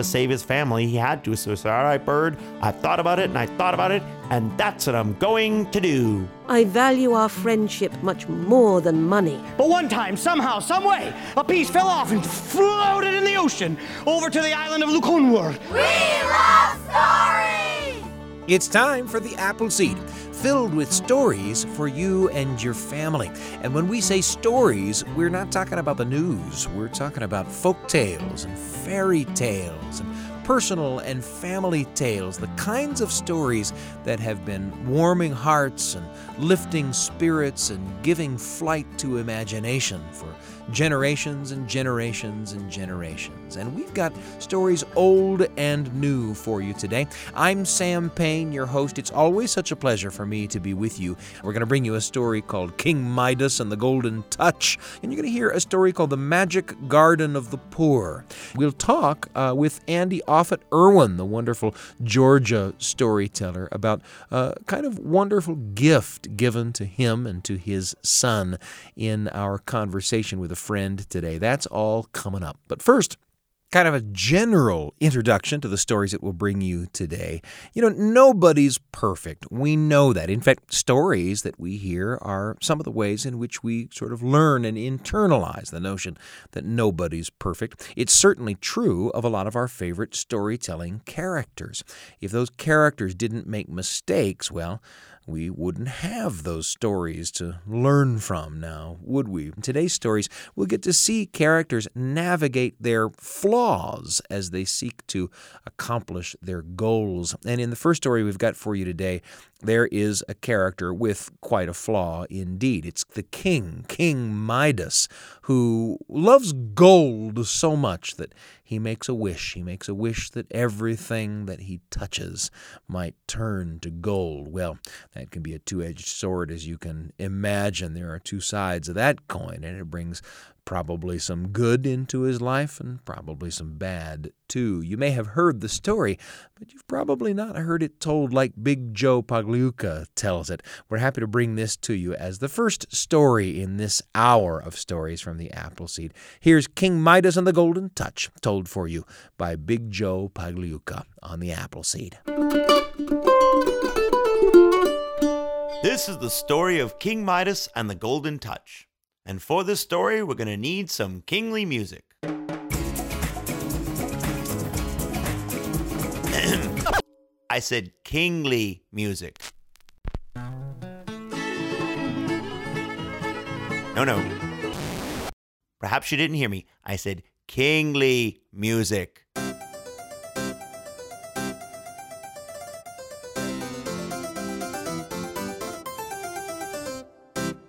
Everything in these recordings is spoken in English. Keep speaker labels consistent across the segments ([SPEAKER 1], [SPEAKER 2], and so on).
[SPEAKER 1] to save his family, he had to. So he said, All right, bird, I thought about it and I thought about it, and that's what I'm going to do.
[SPEAKER 2] I value our friendship much more than money.
[SPEAKER 3] But one time, somehow, some way, a piece fell off and floated in the ocean over to the island of Lukunwur.
[SPEAKER 4] We love stories!
[SPEAKER 5] It's time for the Apple Seed, filled with stories for you and your family. And when we say stories, we're not talking about the news. We're talking about folk tales and fairy tales and personal and family tales, the kinds of stories that have been warming hearts and lifting spirits and giving flight to imagination for generations and generations and generations. And we've got stories old and new for you today. I'm Sam Payne, your host. It's always such a pleasure for me to be with you. We're going to bring you a story called King Midas and the Golden Touch, and you're going to hear a story called The Magic Garden of the Poor. We'll talk uh, with Andy Offutt Irwin, the wonderful Georgia storyteller, about a kind of wonderful gift given to him and to his son in our conversation with a friend today. That's all coming up. But first, kind of a general introduction to the stories that will bring you today. You know, nobody's perfect. We know that. In fact, stories that we hear are some of the ways in which we sort of learn and internalize the notion that nobody's perfect. It's certainly true of a lot of our favorite storytelling characters. If those characters didn't make mistakes, well, we wouldn't have those stories to learn from now, would we? In today's stories, we'll get to see characters navigate their flaws as they seek to accomplish their goals. And in the first story we've got for you today, there is a character with quite a flaw indeed. It's the king, King Midas, who loves gold so much that he makes a wish. He makes a wish that everything that he touches might turn to gold. Well, that can be a two edged sword, as you can imagine. There are two sides of that coin, and it brings probably some good into his life and probably some bad too. You may have heard the story, but you've probably not heard it told like Big Joe Pagliuca tells it. We're happy to bring this to you as the first story in this hour of stories from the Apple Seed. Here's King Midas and the Golden Touch, told for you by Big Joe Pagliuca on the Apple Seed.
[SPEAKER 1] This is the story of King Midas and the Golden Touch. And for this story, we're going to need some kingly music. I said kingly music. No, no. Perhaps you didn't hear me. I said kingly music.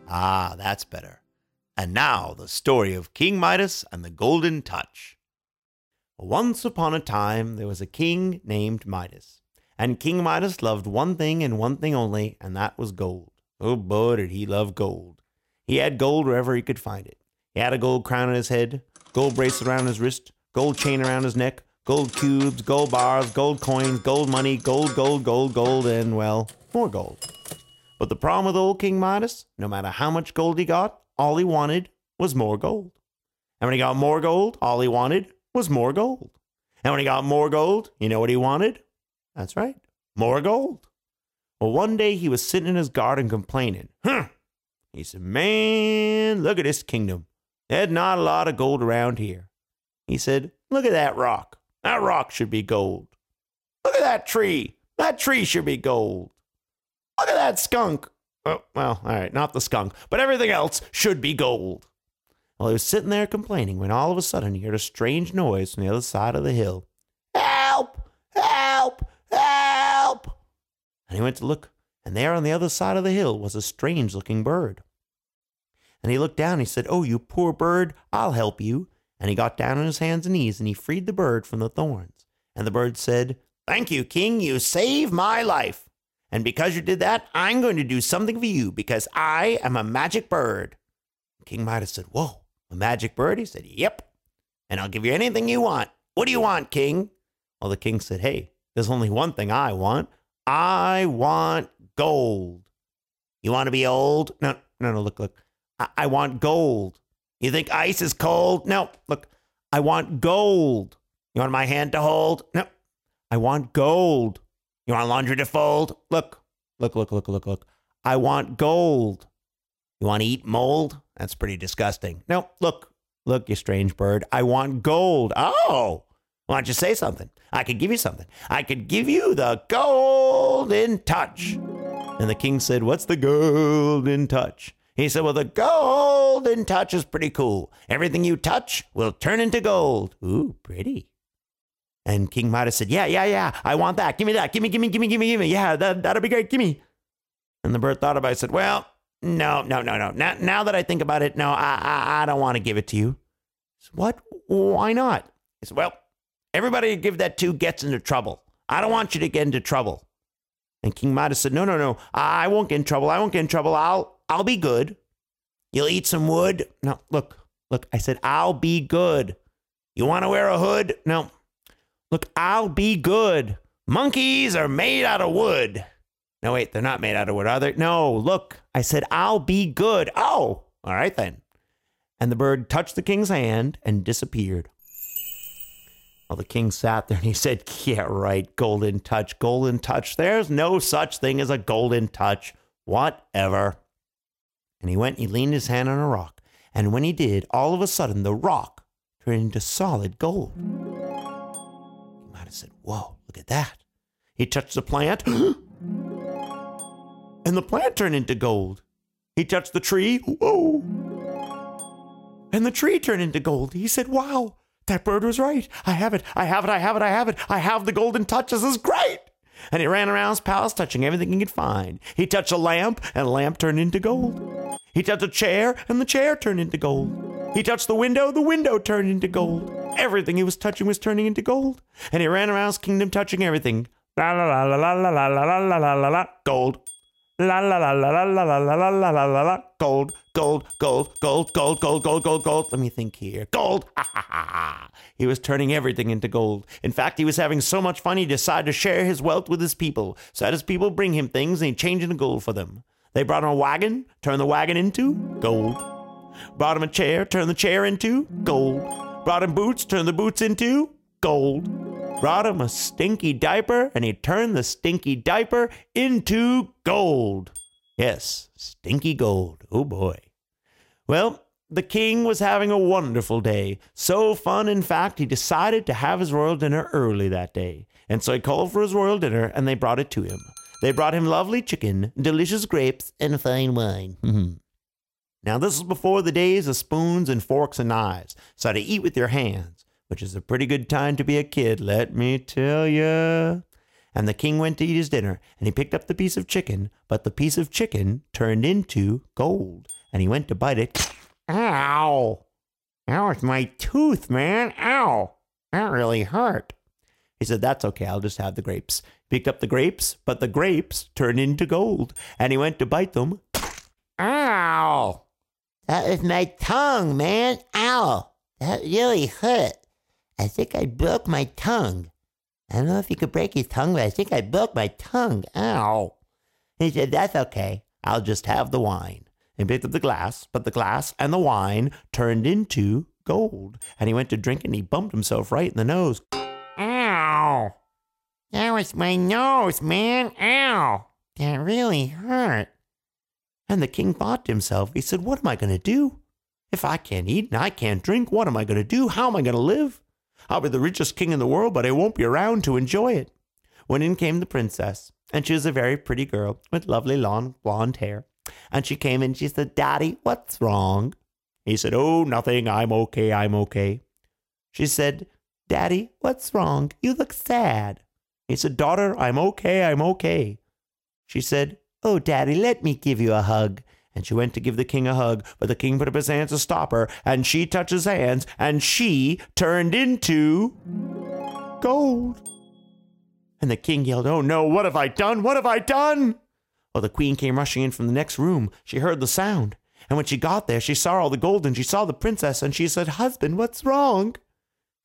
[SPEAKER 1] Ah, that's better. And now the story of King Midas and the Golden Touch. Once upon a time there was a king named Midas, and King Midas loved one thing and one thing only, and that was gold. Oh boy, did he love gold. He had gold wherever he could find it. He had a gold crown on his head, gold bracelet around his wrist, gold chain around his neck, gold cubes, gold bars, gold coins, gold money, gold, gold, gold, gold, and, well, more gold. But the problem with old King Midas, no matter how much gold he got, all he wanted was more gold. And when he got more gold, all he wanted was more gold. And when he got more gold, you know what he wanted? That's right, more gold. Well, one day he was sitting in his garden complaining. Huh. He said, Man, look at this kingdom. There's not a lot of gold around here. He said, Look at that rock. That rock should be gold. Look at that tree. That tree should be gold. Look at that skunk. Oh, well, all right, not the skunk, but everything else should be gold. Well, he was sitting there complaining when all of a sudden he heard a strange noise from the other side of the hill. Help! Help! Help! And he went to look, and there on the other side of the hill was a strange looking bird. And he looked down and he said, Oh, you poor bird, I'll help you. And he got down on his hands and knees and he freed the bird from the thorns. And the bird said, Thank you, King, you saved my life. And because you did that, I'm going to do something for you because I am a magic bird. King Midas said, Whoa, a magic bird? He said, Yep. And I'll give you anything you want. What do you want, King? Well, the king said, Hey, there's only one thing I want. I want gold. You want to be old? No, no, no, look, look. I, I want gold. You think ice is cold? No, look, I want gold. You want my hand to hold? No. I want gold. You want laundry to fold? Look, look, look, look, look, look. I want gold. You want to eat mold? That's pretty disgusting. No, look, look, you strange bird. I want gold. Oh, why don't you say something? I could give you something. I could give you the golden touch. And the king said, What's the golden touch? He said, Well, the golden touch is pretty cool. Everything you touch will turn into gold. Ooh, pretty. And King Midas said, Yeah, yeah, yeah. I want that. Give me that. Give me, give me, give me, give me, give me. Yeah, that, that'll be great. Give me. And the bird thought about it. Said, Well, no, no, no, no. Now, now that I think about it, no, I, I, I don't want to give it to you. Said, what? Why not? He said, Well, everybody you give that to gets into trouble. I don't want you to get into trouble. And King Midas said, No, no, no. I won't get in trouble. I won't get in trouble. I'll, I'll be good. You'll eat some wood. No, look, look. I said, I'll be good. You want to wear a hood? No. Look, I'll be good. Monkeys are made out of wood. No, wait, they're not made out of wood, are they? No, look, I said, I'll be good. Oh, all right then. And the bird touched the king's hand and disappeared. Well, the king sat there and he said, Yeah, right, golden touch, golden touch. There's no such thing as a golden touch. Whatever. And he went and he leaned his hand on a rock. And when he did, all of a sudden, the rock turned into solid gold. Whoa, look at that. He touched the plant, and the plant turned into gold. He touched the tree, whoa, and the tree turned into gold. He said, Wow, that bird was right. I have it, I have it, I have it, I have it. I have the golden touch. This is great. And he ran around his palace touching everything he could find. He touched a lamp, and the lamp turned into gold. He touched a chair, and the chair turned into gold. He touched the window, the window turned into gold. Everything he was touching was turning into gold. And he ran around his kingdom touching everything. La la la la la la la la la la la la gold. La la la la la la la la la la la la la gold, gold, gold, gold, gold, gold, gold, gold, gold. Let me think here. Gold. He was turning everything into gold. In fact, he was having so much fun he decided to share his wealth with his people. So had his people bring him things and he changed into gold for them. They brought him a wagon, turned the wagon into gold. Brought him a chair, turned the chair into gold. Brought him boots, turned the boots into gold. Brought him a stinky diaper, and he turned the stinky diaper into gold. Yes, stinky gold. Oh boy. Well, the king was having a wonderful day. So fun, in fact, he decided to have his royal dinner early that day. And so he called for his royal dinner, and they brought it to him. They brought him lovely chicken, delicious grapes, and fine wine. Now, this was before the days of spoons and forks and knives, so to eat with your hands, which is a pretty good time to be a kid, let me tell you. And the king went to eat his dinner, and he picked up the piece of chicken, but the piece of chicken turned into gold, and he went to bite it. Ow! Ow, was my tooth, man. Ow! That really hurt. He said, That's okay, I'll just have the grapes. Picked up the grapes, but the grapes turned into gold, and he went to bite them. Ow! That was my tongue, man. Ow! That really hurt. I think I broke my tongue. I don't know if you could break your tongue, but I think I broke my tongue. Ow! He said, That's okay. I'll just have the wine. He picked up the glass, but the glass and the wine turned into gold. And he went to drink and he bumped himself right in the nose. Ow! That was my nose, man. Ow! That really hurt. And the king thought to himself, he said, What am I going to do? If I can't eat and I can't drink, what am I going to do? How am I going to live? I'll be the richest king in the world, but I won't be around to enjoy it. When in came the princess, and she was a very pretty girl with lovely long blonde hair. And she came in she said, Daddy, what's wrong? He said, Oh, nothing. I'm okay. I'm okay. She said, Daddy, what's wrong? You look sad. He said, Daughter, I'm okay. I'm okay. She said, Oh, Daddy, let me give you a hug. And she went to give the king a hug, but the king put up his hands to stop her, and she touched his hands, and she turned into gold. And the king yelled, Oh no, what have I done? What have I done? Well, the queen came rushing in from the next room. She heard the sound. And when she got there, she saw all the gold and she saw the princess and she said, Husband, what's wrong?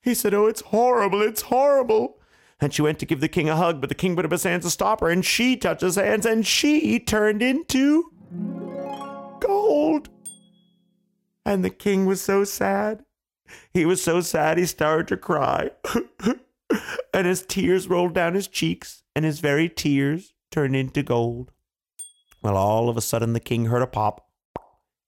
[SPEAKER 1] He said, Oh, it's horrible. It's horrible. And she went to give the king a hug, but the king put up his hands to stop her and she touched his hands and she turned into gold. And the king was so sad. He was so sad he started to cry. and his tears rolled down his cheeks, and his very tears turned into gold. Well, all of a sudden the king heard a pop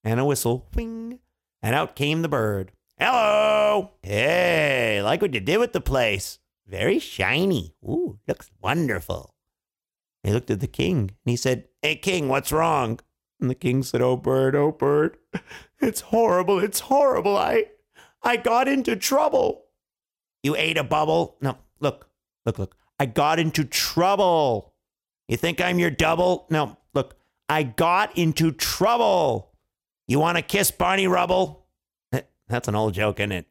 [SPEAKER 1] and a whistle, whing, and out came the bird. Hello! Hey, like what you did with the place. Very shiny. Ooh, looks wonderful. He looked at the king and he said, Hey, king, what's wrong? And the king said, Oh, bird, oh, bird, it's horrible, it's horrible. I, I got into trouble. You ate a bubble? No, look, look, look. I got into trouble. You think I'm your double? No, look, I got into trouble. You want to kiss Barney Rubble? That's an old joke, isn't it?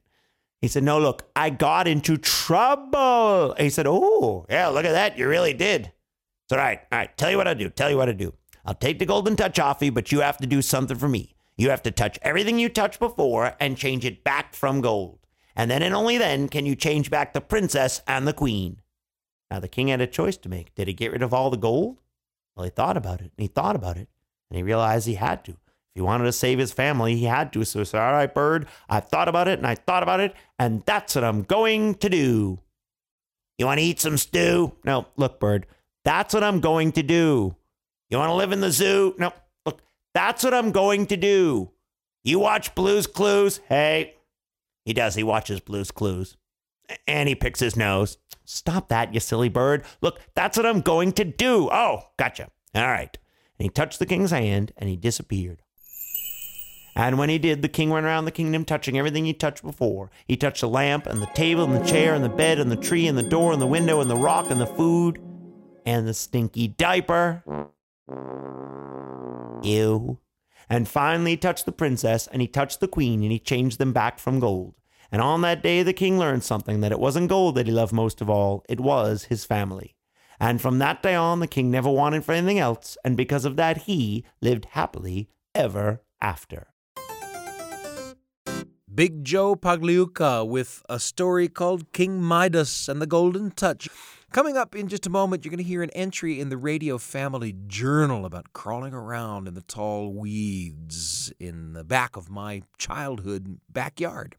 [SPEAKER 1] He said, No, look, I got into trouble. he said, Oh, yeah, look at that. You really did. It's all right. All right. Tell you what I do. Tell you what I do. I'll take the golden touch off you, but you have to do something for me. You have to touch everything you touched before and change it back from gold. And then and only then can you change back the princess and the queen. Now the king had a choice to make. Did he get rid of all the gold? Well, he thought about it and he thought about it and he realized he had to. If he wanted to save his family, he had to. So he said, All right, bird, I thought about it and I thought about it, and that's what I'm going to do. You want to eat some stew? No, look, bird, that's what I'm going to do. You want to live in the zoo? No, look, that's what I'm going to do. You watch Blue's Clues? Hey, he does. He watches Blue's Clues. And he picks his nose. Stop that, you silly bird. Look, that's what I'm going to do. Oh, gotcha. All right. And he touched the king's hand and he disappeared. And when he did, the king went around the kingdom touching everything he touched before. He touched the lamp and the table and the chair and the bed and the tree and the door and the window and the rock and the food and the stinky diaper. Ew. And finally, he touched the princess and he touched the queen and he changed them back from gold. And on that day, the king learned something that it wasn't gold that he loved most of all, it was his family. And from that day on, the king never wanted for anything else, and because of that, he lived happily ever after.
[SPEAKER 5] Big Joe Pagliuca with a story called King Midas and the Golden Touch. Coming up in just a moment, you're going to hear an entry in the Radio Family Journal about crawling around in the tall weeds in the back of my childhood backyard.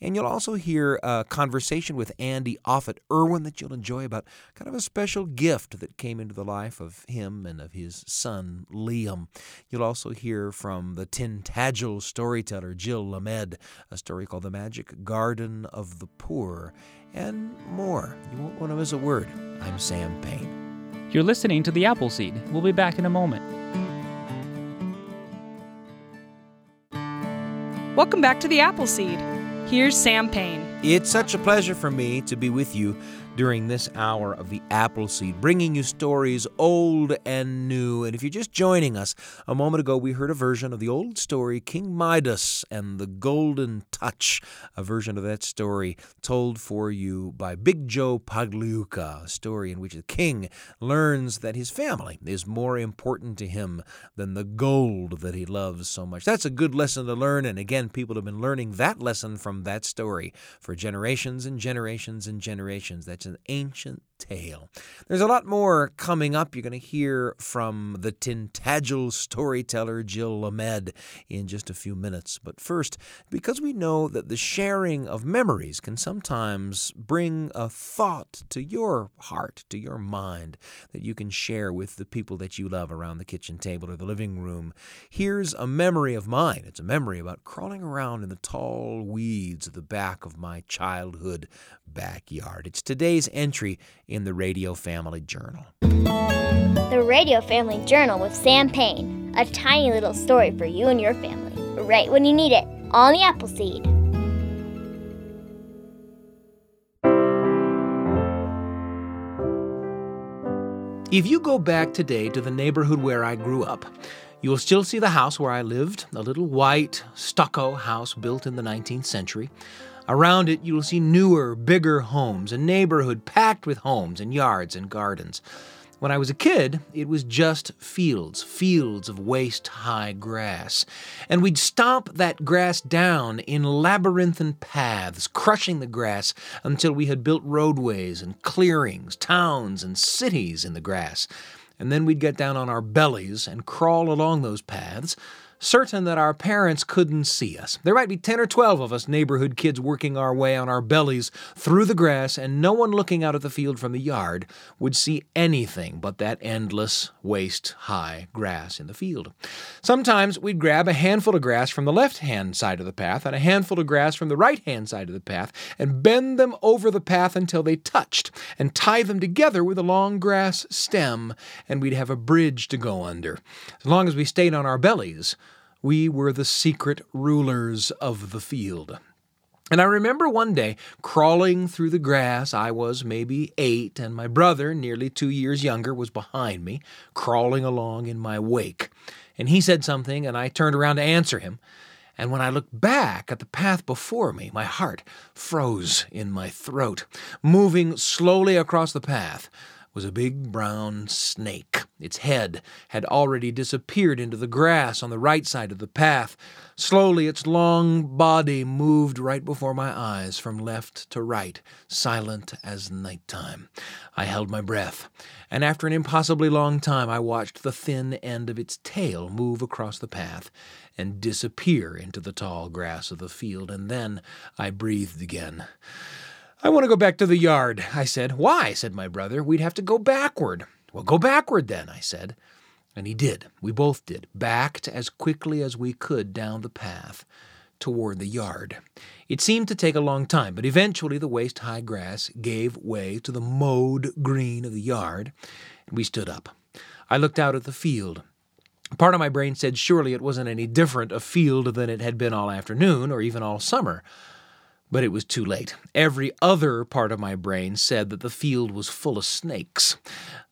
[SPEAKER 5] And you'll also hear a conversation with Andy Offutt Irwin that you'll enjoy about kind of a special gift that came into the life of him and of his son, Liam. You'll also hear from the Tintagel storyteller, Jill Lamede, a story called The Magic Garden of the Poor and more. You won't want to miss a word. I'm Sam Payne.
[SPEAKER 6] You're listening to The Apple Seed. We'll be back in a moment.
[SPEAKER 7] Welcome back to The Apple Seed. Here's Sam Payne.
[SPEAKER 5] It's such a pleasure for me to be with you during this hour of the Apple Seed, bringing you stories old and new. And if you're just joining us, a moment ago we heard a version of the old story King Midas and the Golden Touch, a version of that story told for you by Big Joe Pagliuca, a story in which the king learns that his family is more important to him than the gold that he loves so much. That's a good lesson to learn, and again, people have been learning that lesson from that story for generations and generations and generations. That it's an ancient tale. There's a lot more coming up. You're going to hear from the Tintagel storyteller Jill Lamede in just a few minutes. But first, because we know that the sharing of memories can sometimes bring a thought to your heart, to your mind, that you can share with the people that you love around the kitchen table or the living room. Here's a memory of mine. It's a memory about crawling around in the tall weeds at the back of my childhood backyard. It's today's entry in the Radio Family Journal.
[SPEAKER 8] The Radio Family Journal with Sam Payne, a tiny little story for you and your family, right when you need it, on the Apple Seed.
[SPEAKER 5] If you go back today to the neighborhood where I grew up, you will still see the house where I lived, a little white stucco house built in the 19th century. Around it, you will see newer, bigger homes, a neighborhood packed with homes and yards and gardens. When I was a kid, it was just fields, fields of waist high grass. And we'd stomp that grass down in labyrinthine paths, crushing the grass until we had built roadways and clearings, towns and cities in the grass. And then we'd get down on our bellies and crawl along those paths certain that our parents couldn't see us. There might be 10 or 12 of us neighborhood kids working our way on our bellies through the grass, and no one looking out at the field from the yard would see anything but that endless, waist high grass in the field. Sometimes we'd grab a handful of grass from the left hand side of the path and a handful of grass from the right hand side of the path and bend them over the path until they touched and tie them together with a long grass stem, and we'd have a bridge to go under. As long as we stayed on our bellies, we were the secret rulers of the field. And I remember one day crawling through the grass. I was maybe eight, and my brother, nearly two years younger, was behind me, crawling along in my wake. And he said something, and I turned around to answer him. And when I looked back at the path before me, my heart froze in my throat. Moving slowly across the path was a big brown snake. Its head had already disappeared into the grass on the right side of the path. Slowly, its long body moved right before my eyes from left to right, silent as nighttime. I held my breath, and after an impossibly long time, I watched the thin end of its tail move across the path and disappear into the tall grass of the field, and then I breathed again. I want to go back to the yard, I said. Why? said my brother. We'd have to go backward. Well, go backward then, I said. And he did. We both did. Backed as quickly as we could down the path toward the yard. It seemed to take a long time, but eventually the waist high grass gave way to the mowed green of the yard, and we stood up. I looked out at the field. Part of my brain said surely it wasn't any different a field than it had been all afternoon or even all summer. But it was too late. Every other part of my brain said that the field was full of snakes.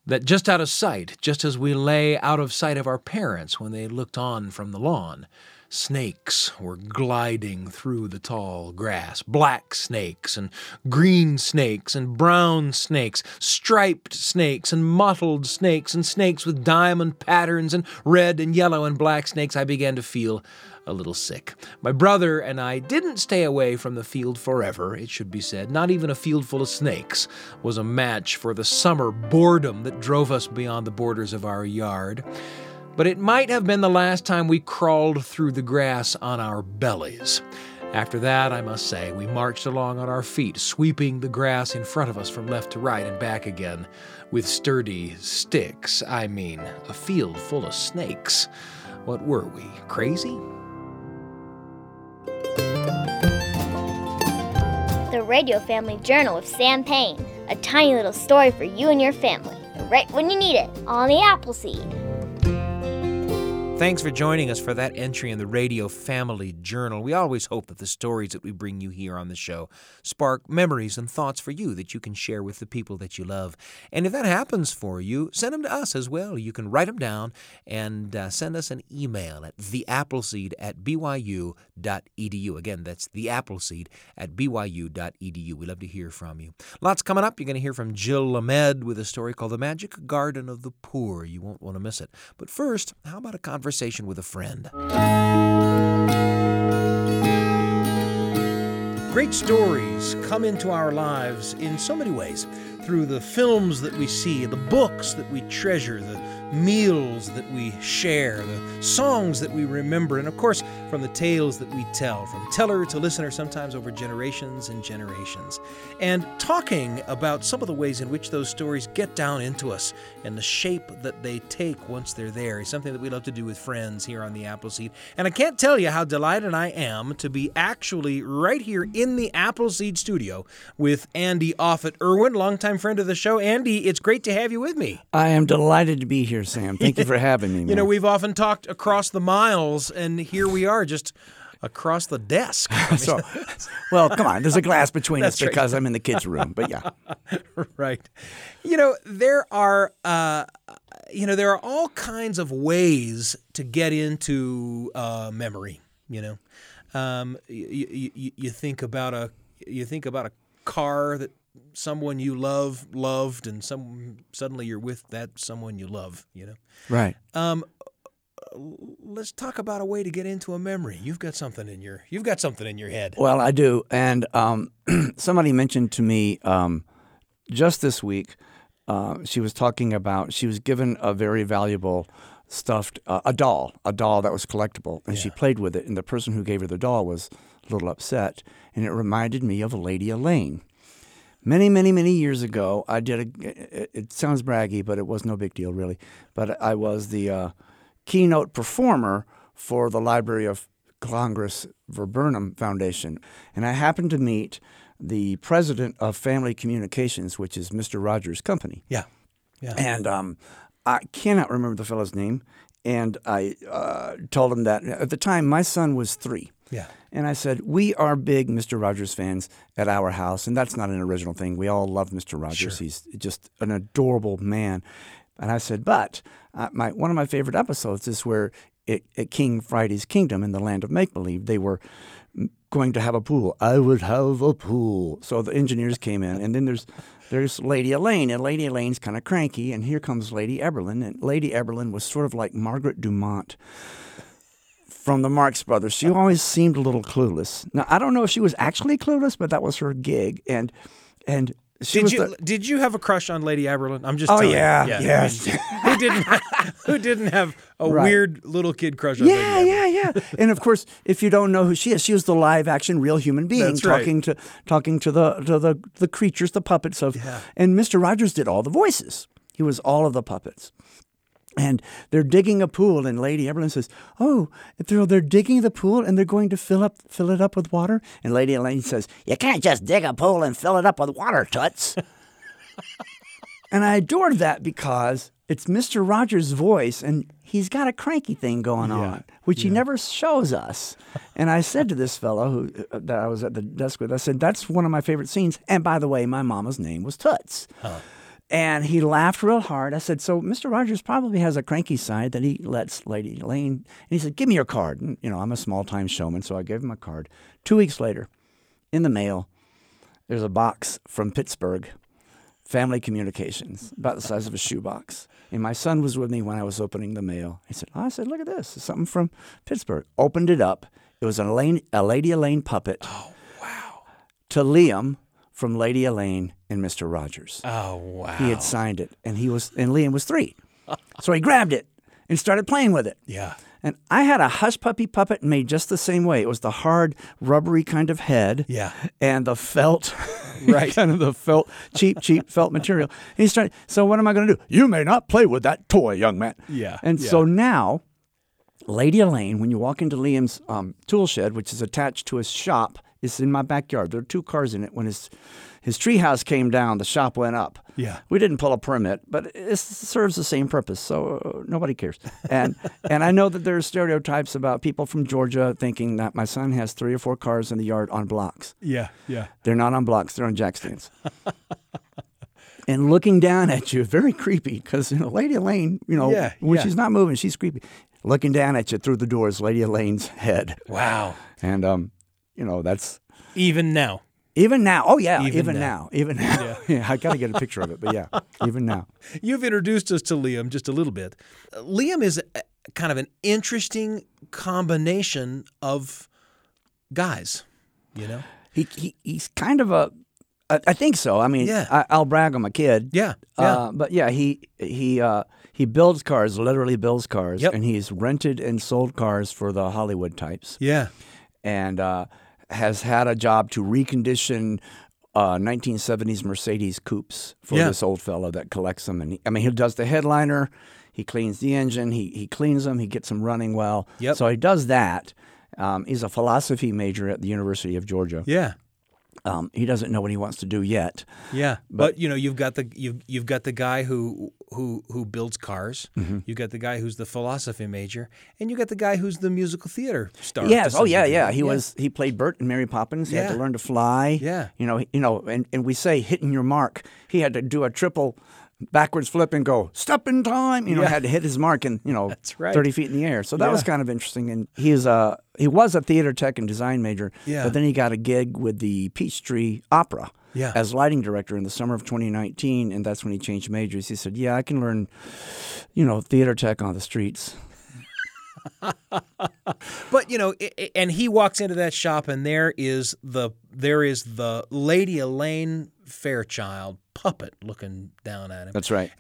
[SPEAKER 5] That just out of sight, just as we lay out of sight of our parents when they looked on from the lawn, snakes were gliding through the tall grass black snakes, and green snakes, and brown snakes, striped snakes, and mottled snakes, and snakes with diamond patterns, and red and yellow and black snakes. I began to feel a little sick. My brother and I didn't stay away from the field forever, it should be said. Not even a field full of snakes was a match for the summer boredom that drove us beyond the borders of our yard. But it might have been the last time we crawled through the grass on our bellies. After that, I must say, we marched along on our feet, sweeping the grass in front of us from left to right and back again, with sturdy sticks. I mean, a field full of snakes. What were we, crazy?
[SPEAKER 8] The Radio Family Journal of Sam Payne. A tiny little story for you and your family, right when you need it, on the Apple Seed.
[SPEAKER 5] Thanks for joining us for that entry in the Radio Family Journal. We always hope that the stories that we bring you here on the show spark memories and thoughts for you that you can share with the people that you love. And if that happens for you, send them to us as well. You can write them down and uh, send us an email at theappleseed at byu.edu. Again, that's theappleseed at byu.edu. We love to hear from you. Lots coming up. You're going to hear from Jill Lamede with a story called The Magic Garden of the Poor. You won't want to miss it. But first, how about a conversation? Conversation with a friend. Great stories come into our lives in so many ways through the films that we see, the books that we treasure, the meals that we share, the songs that we remember, and of course, from the tales that we tell, from teller to listener, sometimes over generations and generations. And talking about some of the ways in which those stories get down into us and the shape that they take once they're there is something that we love to do with friends here on the Apple Seed. And I can't tell you how delighted I am to be actually right here in the Apple Seed studio with Andy Offutt Irwin, longtime friend of the show. Andy, it's great to have you with me.
[SPEAKER 9] I am delighted to be here, Sam. Thank you for having me. Man.
[SPEAKER 5] You know, we've often talked across the miles, and here we are just across the desk.
[SPEAKER 9] so, well, come on. There's a glass between us because right. I'm in the kids' room. But yeah,
[SPEAKER 5] right. You know, there are, uh, you know, there are all kinds of ways to get into uh, memory. You know, um, you, you, you think about a you think about a car that someone you love loved and some suddenly you're with that someone you love you know?
[SPEAKER 9] Right.
[SPEAKER 5] Um let's talk about a way to get into a memory. You've got something in your you've got something in your head.
[SPEAKER 9] Well i do. And um, somebody mentioned to me um, just this week uh, she was talking about she was given a very valuable stuffed uh, a doll, a doll that was collectible, and she played with it. And the person who gave her the doll was a little upset, and it reminded me of Lady Elaine. Many, many, many years ago, I did a. It, it sounds braggy, but it was no big deal, really. But I was the uh, keynote performer for the Library of Congress Viburnum Foundation, and I happened to meet the president of Family Communications, which is Mr. Rogers' company.
[SPEAKER 5] Yeah. Yeah.
[SPEAKER 9] And um, I cannot remember the fellow's name. And I uh, told him that at the time my son was three.
[SPEAKER 5] Yeah.
[SPEAKER 9] And I said, We are big Mr. Rogers fans at our house. And that's not an original thing. We all love Mr. Rogers. He's just an adorable man. And I said, But uh, my, one of my favorite episodes is where it, at King Friday's Kingdom in the land of make believe, they were going to have a pool. I would have a pool. So the engineers came in, and then there's there's Lady Elaine, and Lady Elaine's kind of cranky, and here comes Lady Aberlin, and Lady Aberlin was sort of like Margaret Dumont from the Marx Brothers. She always seemed a little clueless. Now I don't know if she was actually clueless, but that was her gig, and and she
[SPEAKER 5] Did you
[SPEAKER 9] the,
[SPEAKER 5] did you have a crush on Lady Aberlin? I'm just
[SPEAKER 9] Oh,
[SPEAKER 5] telling you.
[SPEAKER 9] yeah,
[SPEAKER 5] I
[SPEAKER 9] yes.
[SPEAKER 5] mean, who didn't who didn't have a
[SPEAKER 9] Right.
[SPEAKER 5] weird little kid crush on
[SPEAKER 9] Yeah, yeah, yeah. and of course, if you don't know who she is, she was the live action real human being
[SPEAKER 5] That's right.
[SPEAKER 9] talking to talking to the to the the creatures, the puppets of and Mr. Rogers did all the voices. He was all of the puppets. And they're digging a pool, and Lady Aberlin says, "Oh, they're they're digging the pool, and they're going to fill up fill it up with water." And Lady Elaine says, "You can't just dig a pool and fill it up with water, Toots." and I adored that because it's Mr. Rogers' voice, and he's got a cranky thing going on, which he never shows us. And I said to this fellow who uh, that I was at the desk with, I said, "That's one of my favorite scenes." And by the way, my mama's name was Toots. And he laughed real hard. I said, "So Mr. Rogers probably has a cranky side that he lets Lady Elaine." And he said, "Give me your card." And, you know, I'm a small-time showman, so I gave him a card. Two weeks later, in the mail, there's a box from Pittsburgh, Family Communications, about the size of a shoebox. And my son was with me when I was opening the mail. He said, oh, I said, look at this. It's something from Pittsburgh. Opened it up. It was an Elaine, a Lady Elaine puppet. Oh, wow. To Liam from Lady Elaine and Mr. Rogers.
[SPEAKER 5] Oh wow.
[SPEAKER 9] He had signed it, and he was, and Liam was three. so he grabbed it and started playing with it.
[SPEAKER 5] Yeah.
[SPEAKER 9] And I had a hush puppy puppet made just the same way. It was the hard, rubbery kind of head.
[SPEAKER 5] Yeah.
[SPEAKER 9] And the felt,
[SPEAKER 5] Right.
[SPEAKER 9] kind of the felt, cheap, cheap felt material. And he started, so what am I going to do? You may not play with that toy, young man.
[SPEAKER 5] Yeah,
[SPEAKER 9] And
[SPEAKER 5] yeah.
[SPEAKER 9] so now, Lady Elaine, when you walk into Liam's um, tool shed, which is attached to his shop, is in my backyard. There are two cars in it. When his his treehouse came down, the shop went up.
[SPEAKER 5] Yeah.
[SPEAKER 9] We didn't pull a permit, but it serves the same purpose, so uh, nobody cares. And and I know that there are stereotypes about people from Georgia thinking that my son has three or four cars in the yard on blocks.
[SPEAKER 5] Yeah. Yeah.
[SPEAKER 9] They're not on blocks; they're on jack stands. and looking down at you, very creepy, because you know, Lady Elaine, you know,
[SPEAKER 5] Yeah,
[SPEAKER 9] when
[SPEAKER 5] yeah.
[SPEAKER 9] she's not moving, she's creepy. Looking down at you through the door is Lady Elaine's head,
[SPEAKER 5] Wow.
[SPEAKER 9] and um, you know that's
[SPEAKER 5] Even now.
[SPEAKER 9] even now. Oh yeah,
[SPEAKER 5] Even
[SPEAKER 9] even,
[SPEAKER 5] now.
[SPEAKER 9] now. even now. Yeah. I got to get a picture of it, but yeah, even now.
[SPEAKER 5] You've introduced us to Liam just a little bit. Uh, Liam is a, kind of an interesting combination of guys, you know?
[SPEAKER 9] He, he he's kind of a. I, I think so. I mean,
[SPEAKER 5] Yeah.
[SPEAKER 9] I, I'll brag on my kid.
[SPEAKER 5] Yeah, yeah.
[SPEAKER 9] Uh, but yeah, he he uh, he builds cars, literally builds cars,
[SPEAKER 5] Yep.
[SPEAKER 9] and he's rented and sold cars for the Hollywood types,
[SPEAKER 5] Yeah.
[SPEAKER 9] and uh, has had a job to recondition. Uh, 1970s Mercedes coupes for
[SPEAKER 5] Yeah.
[SPEAKER 9] this old fellow that collects them, and he, I mean, he does the headliner, he cleans the engine, he he cleans them, he gets them running well.
[SPEAKER 5] Yep.
[SPEAKER 9] So he does that. Um, he's a philosophy major at the University of Georgia.
[SPEAKER 5] Yeah.
[SPEAKER 9] Um, he doesn't know what he wants to do yet.
[SPEAKER 5] Yeah, but, you know, you've got the you've you've got the guy who who who builds cars.
[SPEAKER 9] Mm-hmm.
[SPEAKER 5] You've got the guy who's the philosophy major, and you got the guy who's the musical theater star.
[SPEAKER 9] Yes. Oh, yeah, yeah. He was. He played Bert and Mary Poppins. He had to learn to fly.
[SPEAKER 5] Yeah.
[SPEAKER 9] You know. You know. And, and we say hitting your mark. He had to do a triple backwards flip and go step in time. You know.
[SPEAKER 5] Yeah.
[SPEAKER 9] Had to hit his mark and you know
[SPEAKER 5] That's right.
[SPEAKER 9] thirty feet in the air. So that was kind of interesting. And he's a he was a theater tech and design major.
[SPEAKER 5] Yeah.
[SPEAKER 9] But then he got a gig with the Peachtree Opera.
[SPEAKER 5] Yeah.
[SPEAKER 9] As lighting director in the summer of 2019, and that's when he changed majors. He said, "Yeah, I can learn, you know, theater tech on the streets."
[SPEAKER 5] But you know, i- i- and he walks into that shop, and there is the there is the Lady Elaine Fairchild puppet looking down at him.
[SPEAKER 9] That's right.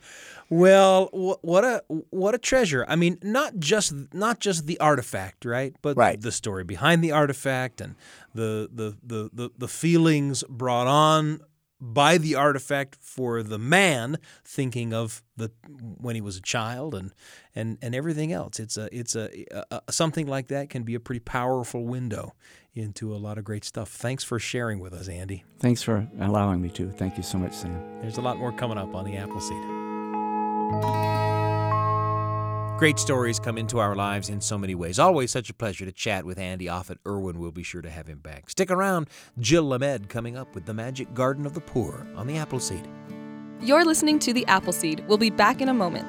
[SPEAKER 5] Well, wh- what a what a treasure! I mean, not just not just the artifact, right? But
[SPEAKER 9] Right.
[SPEAKER 5] the story behind the artifact and the the the the, the feelings brought on by the artifact for the man thinking of the when he was a child and and and everything else. It's a it's a, a, a something like that can be a pretty powerful window into a lot of great stuff. Thanks for sharing with us, Andy.
[SPEAKER 9] Thanks for allowing me to. Thank you so much, Sam.
[SPEAKER 5] There's a lot more coming up on the Appleseed. Great stories come into our lives in so many ways. Always such a pleasure to chat with Andy Offutt Irwin. We'll be sure to have him back. Stick around. Jill Lamede coming up with the Magic Garden of the Poor on the Apple Seed.
[SPEAKER 7] You're listening to The Apple Seed. We'll be back in a moment.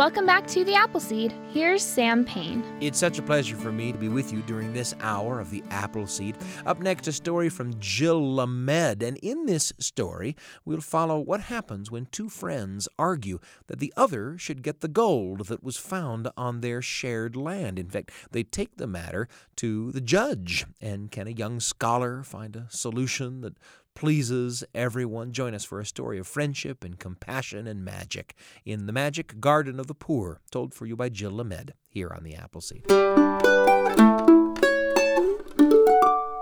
[SPEAKER 8] Welcome back to the Apple Seed. Here's Sam Payne.
[SPEAKER 5] It's such a pleasure for me to be with you during this hour of the Apple Seed. Up next, a story from Jill Lamede. And in this story, we'll follow what happens when two friends argue that the other should get the gold that was found on their shared land. In fact, they take the matter to the judge. And can a young scholar find a solution that pleases everyone. Join us for a story of friendship and compassion and magic in The Magic Garden of the Poor, told for you by Jill Lamede here on the Apple Seed.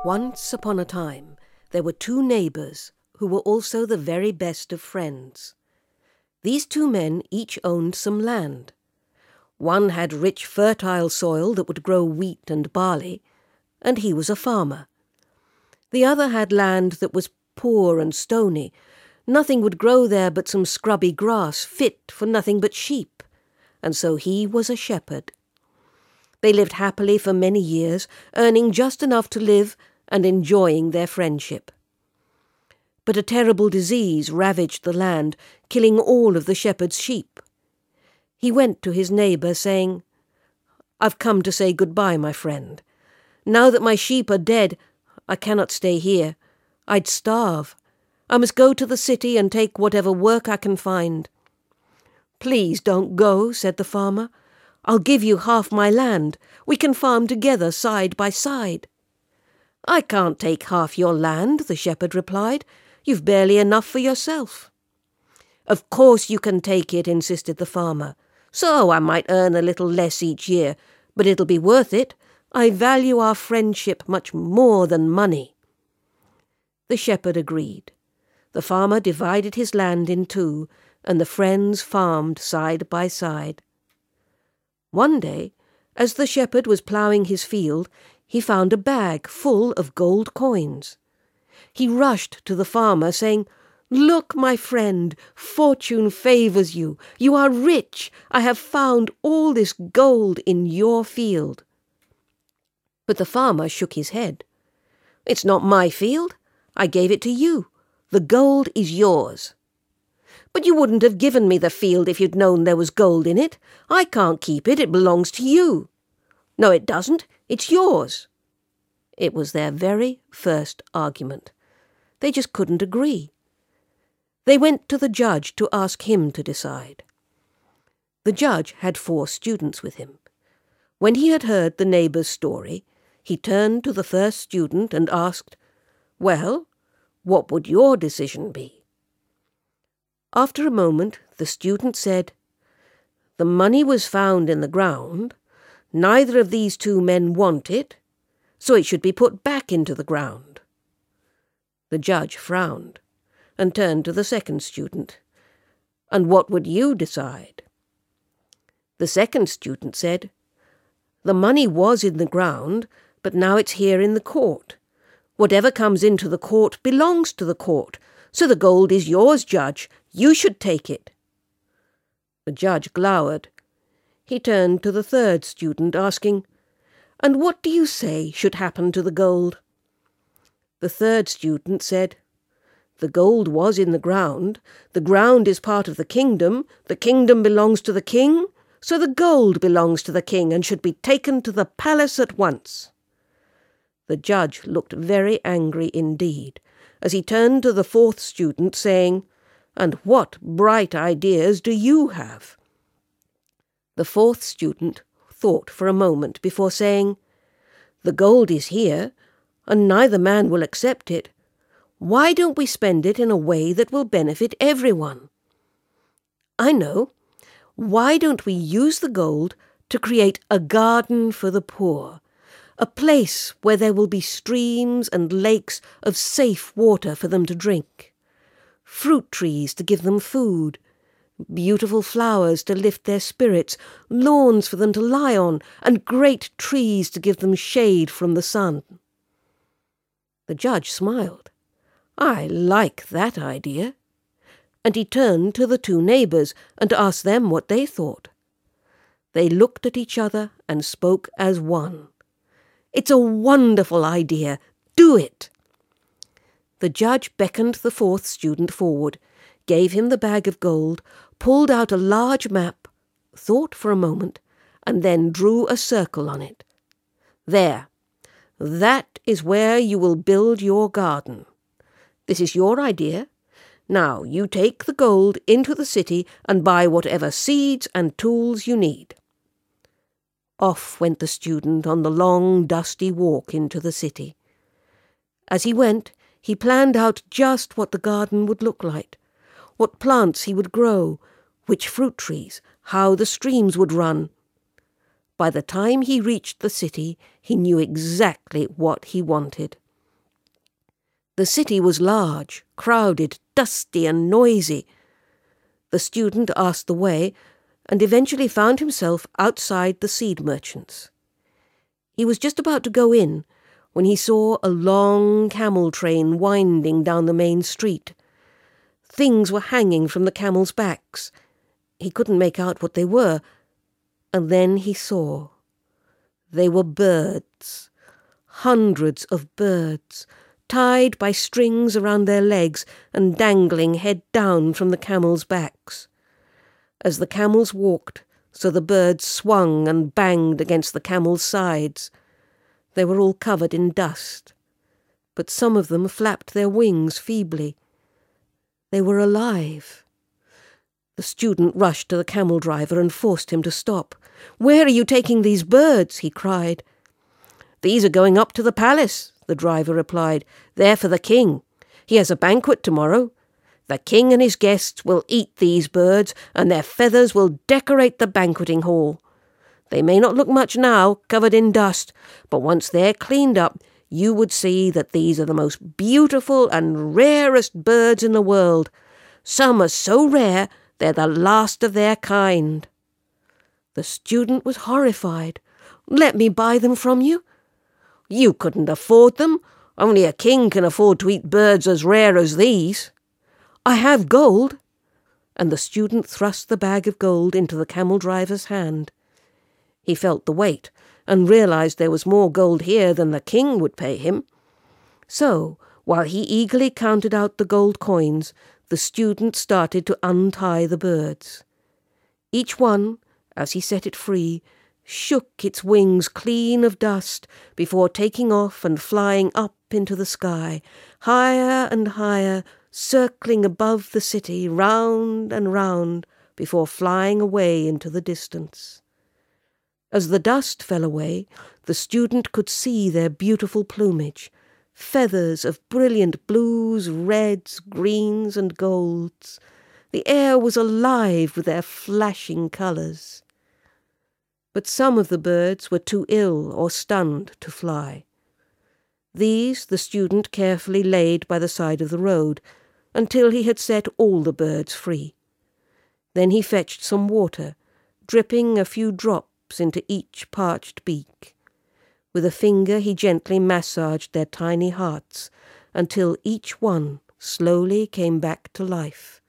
[SPEAKER 2] Once upon a time, there were two neighbours who were also the very best of friends. These two men each owned some land. One had rich, fertile soil that would grow wheat and barley, and he was a farmer. The other had land that was poor and stony. Nothing would grow there but some scrubby grass, fit for nothing but sheep, and so he was a shepherd. They lived happily for many years, earning just enough to live and enjoying their friendship. But a terrible disease ravaged the land, killing all of the shepherd's sheep. He went to his neighbour, saying, I've come to say goodbye, my friend. Now that my sheep are dead, I cannot stay here. I'd starve. I must go to the city and take whatever work I can find. Please don't go, said the farmer. I'll give you half my land. We can farm together side by side. I can't take half your land, the shepherd replied. You've barely enough for yourself. Of course you can take it, insisted the farmer. So I might earn a little less each year, but it'll be worth it. I value our friendship much more than money. The shepherd agreed. The farmer divided his land in two, and the friends farmed side by side. One day, as the shepherd was ploughing his field, he found a bag full of gold coins. He rushed to the farmer, saying, Look, my friend, fortune favours you. You are rich. I have found all this gold in your field. But the farmer shook his head. It's not my field. I gave it to you. The gold is yours. But you wouldn't have given me the field if you'd known there was gold in it. I can't keep it. It belongs to you. No, it doesn't. It's yours. It was their very first argument. They just couldn't agree. They went to the judge to ask him to decide. The judge had four students with him. When he had heard the neighbour's story, he turned to the first student and asked, Well, what would your decision be? After a moment, the student said, The money was found in the ground. Neither of these two men want it, so it should be put back into the ground. The judge frowned and turned to the second student. And what would you decide? The second student said, The money was in the ground, but now it's here in the court. Whatever comes into the court belongs to the court, so the gold is yours, Judge. You should take it. The judge glowered. He turned to the third student, asking, And what do you say should happen to the gold? The third student said, The gold was in the ground. The ground is part of the kingdom. The kingdom belongs to the king. So the gold belongs to the king and should be taken to the palace at once. The judge looked very angry indeed as he turned to the fourth student, saying, And what bright ideas do you have? The fourth student thought for a moment before saying, The gold is here. and neither man will accept it. Why don't we spend it in a way that will benefit everyone? I know. Why don't we use the gold to create a garden for the poor? A place where there will be streams and lakes of safe water for them to drink, fruit trees to give them food, beautiful flowers to lift their spirits, lawns for them to lie on, and great trees to give them shade from the sun. The judge smiled. I like that idea. And he turned to the two neighbours and asked them what they thought. They looked at each other and spoke as one. It's a wonderful idea. Do it. The judge beckoned the fourth student forward, gave him the bag of gold, pulled out a large map, thought for a moment, and then drew a circle on it. There. That is where you will build your garden. This is your idea. Now you take the gold into the city and buy whatever seeds and tools you need. Off went the student on the long, dusty walk into the city. As he went, he planned out just what the garden would look like, what plants he would grow, which fruit trees, how the streams would run. By the time he reached the city, he knew exactly what he wanted. The city was large, crowded, dusty, and noisy. The student asked the way, and eventually found himself outside the seed merchant's. He was just about to go in when he saw a long camel train winding down the main street. Things were hanging from the camels' backs. He couldn't make out what they were, and then he saw. They were birds, hundreds of birds, tied by strings around their legs and dangling head down from the camels' backs. As the camels walked, so the birds swung and banged against the camels' sides. They were all covered in dust, but some of them flapped their wings feebly. They were alive. The student rushed to the camel driver and forced him to stop. Where are you taking these birds? he cried. These are going up to the palace, the driver replied. They're for the king. He has a banquet tomorrow. The king and his guests will eat these birds, and their feathers will decorate the banqueting hall. They may not look much now, covered in dust, but once they're cleaned up, you would see that these are the most beautiful and rarest birds in the world. Some are so rare they're the last of their kind. The student was horrified. Let me buy them from you. You couldn't afford them. Only a king can afford to eat birds as rare as these. I have gold. And the student thrust the bag of gold into the camel driver's hand. He felt the weight and realized there was more gold here than the king would pay him. So, while he eagerly counted out the gold coins, the student started to untie the birds. Each one, as he set it free, shook its wings clean of dust before taking off and flying up into the sky, higher and higher, circling above the city, round and round, before flying away into the distance. As the dust fell away, the student could see their beautiful plumage, feathers of brilliant blues, reds, greens, and golds. The air was alive with their flashing colours. But some of the birds were too ill or stunned to fly. These the student carefully laid by the side of the road until he had set all the birds free. Then he fetched some water, dripping a few drops into each parched beak. With a finger he gently massaged their tiny hearts until each one slowly came back to life.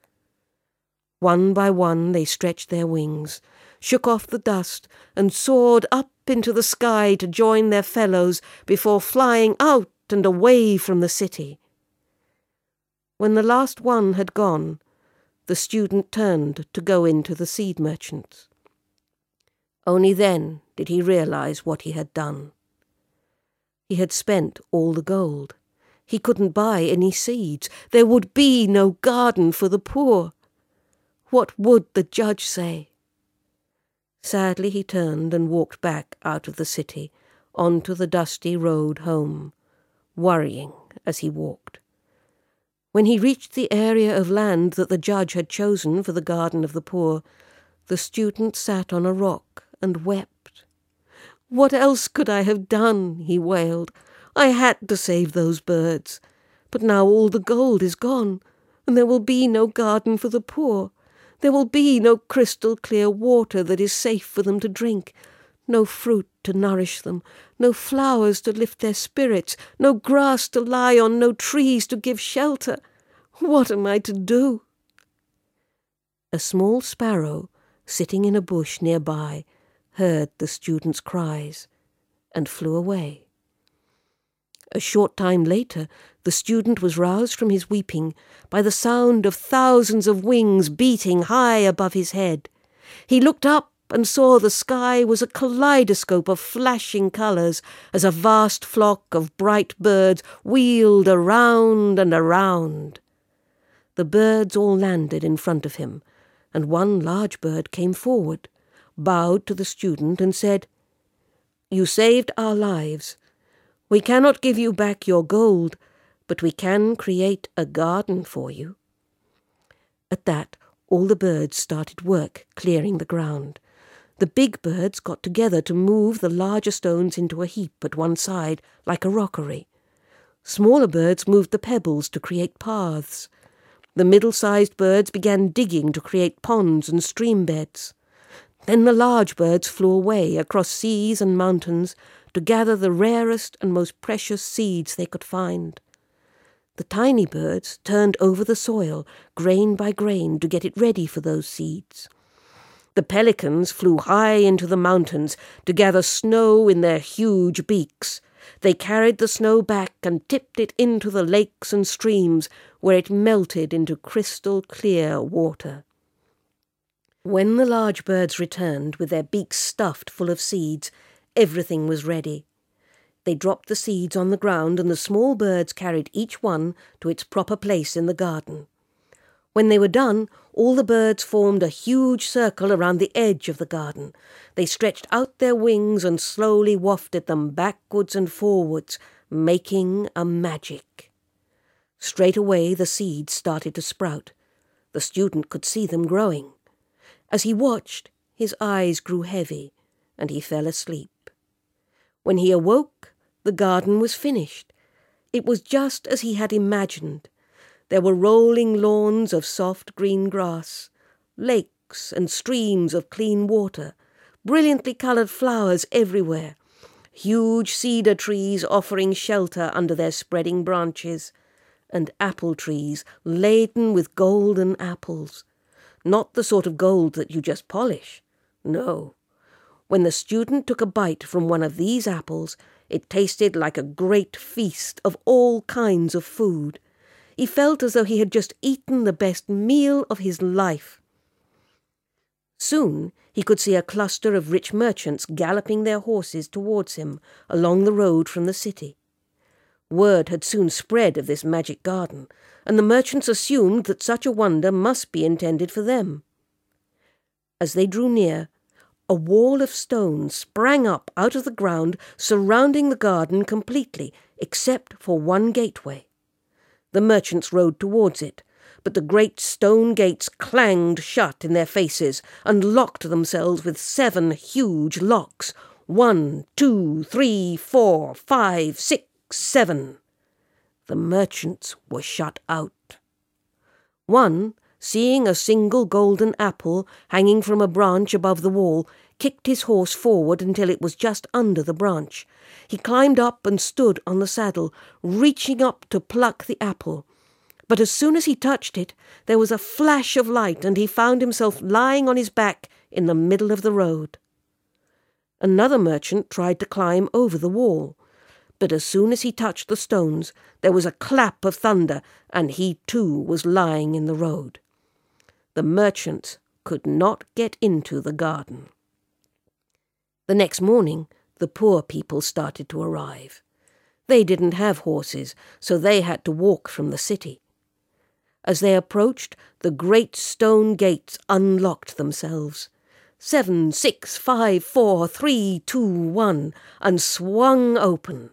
[SPEAKER 2] One by one they stretched their wings, shook off the dust, and soared up into the sky to join their fellows before flying out and away from the city. When the last one had gone, the student turned to go into the seed merchant's. Only then did he realize what he had done. He had spent all the gold. He couldn't buy any seeds. There would be no garden for the poor. What would the judge say? Sadly he turned and walked back out of the city, onto the dusty road home, worrying as he walked. When he reached the area of land that the judge had chosen for the garden of the poor, the student sat on a rock and wept. What else could I have done? he wailed. I had to save those birds. But now all the gold is gone, and there will be no garden for the poor. There will be no crystal clear water that is safe for them to drink, no fruit to nourish them, no flowers to lift their spirits, no grass to lie on, no trees to give shelter. What am I to do? A small sparrow, sitting in a bush near by, heard the student's cries and flew away. A short time later, the student was roused from his weeping by the sound of thousands of wings beating high above his head. He looked up and saw the sky was a kaleidoscope of flashing colours as a vast flock of bright birds wheeled around and around. The birds all landed in front of him, and one large bird came forward, bowed to the student, and said, You saved our lives. We cannot give you back your gold, but we can create a garden for you. At that, all the birds started work clearing the ground. The big birds got together to move the larger stones into a heap at one side, like a rockery. Smaller birds moved the pebbles to create paths. The middle sized birds began digging to create ponds and stream beds. Then the large birds flew away across seas and mountains to gather the rarest and most precious seeds they could find. The tiny birds turned over the soil, grain by grain, to get it ready for those seeds. The pelicans flew high into the mountains to gather snow in their huge beaks. They carried the snow back and tipped it into the lakes and streams, where it melted into crystal clear water. When the large birds returned with their beaks stuffed full of seeds, everything was ready. They dropped the seeds on the ground, and the small birds carried each one to its proper place in the garden. When they were done, all the birds formed a huge circle around the edge of the garden. They stretched out their wings and slowly wafted them backwards and forwards, making a magic. Straight away the seeds started to sprout. The student could see them growing. As he watched, his eyes grew heavy, and he fell asleep. When he awoke, the garden was finished. It was just as he had imagined. There were rolling lawns of soft green grass, lakes and streams of clean water, brilliantly coloured flowers everywhere, huge cedar trees offering shelter under their spreading branches, and apple trees laden with golden apples. Not the sort of gold that you just polish. No, when the student took a bite from one of these apples, it tasted like a great feast of all kinds of food. He felt as though he had just eaten the best meal of his life. Soon he could see a cluster of rich merchants galloping their horses towards him along the road from the city. Word had soon spread of this magic garden, and the merchants assumed that such a wonder must be intended for them. As they drew near, a wall of stone sprang up out of the ground, surrounding the garden completely, except for one gateway. The merchants rode towards it, but the great stone gates clanged shut in their faces and locked themselves with seven huge locks. One, two, three, four, five, six, seven. The merchants were shut out. One seeing a single golden apple hanging from a branch above the wall, kicked his horse forward until it was just under the branch. He climbed up and stood on the saddle, reaching up to pluck the apple. But as soon as he touched it, there was a flash of light, and he found himself lying on his back in the middle of the road. Another merchant tried to climb over the wall, but as soon as he touched the stones, there was a clap of thunder, and he too was lying in the road the merchants could not get into the garden. The next morning, the poor people started to arrive. They didn't have horses, so they had to walk from the city. As they approached, the great stone gates unlocked themselves. Seven, six, five, four, three, two, one, and swung open.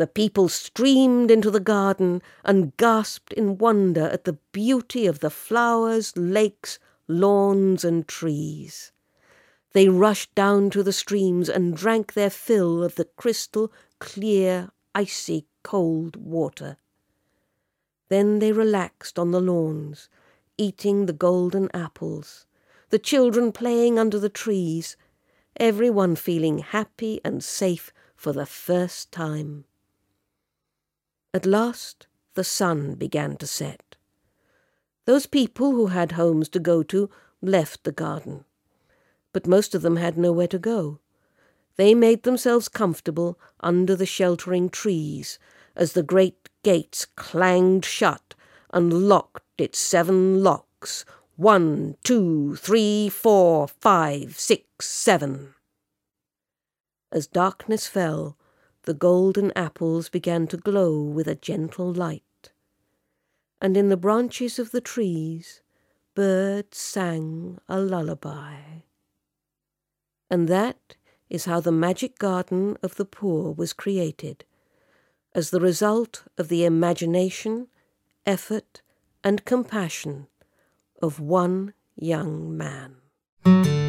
[SPEAKER 2] The people streamed into the garden and gasped in wonder at the beauty of the flowers, lakes, lawns, and trees. They rushed down to the streams and drank their fill of the crystal, clear, icy, cold water. Then they relaxed on the lawns, eating the golden apples, the children playing under the trees, everyone feeling happy and safe for the first time. At last, the sun began to set. Those people who had homes to go to left the garden, but most of them had nowhere to go. They made themselves comfortable under the sheltering trees as the great gates clanged shut and locked its seven locks one, two, three, four, five, six, seven. As darkness fell, the golden apples began to glow with a gentle light. And in the branches of the trees, birds sang a lullaby. And that is how the magic garden of the poor was created, as the result of the imagination, effort, and compassion of one young man.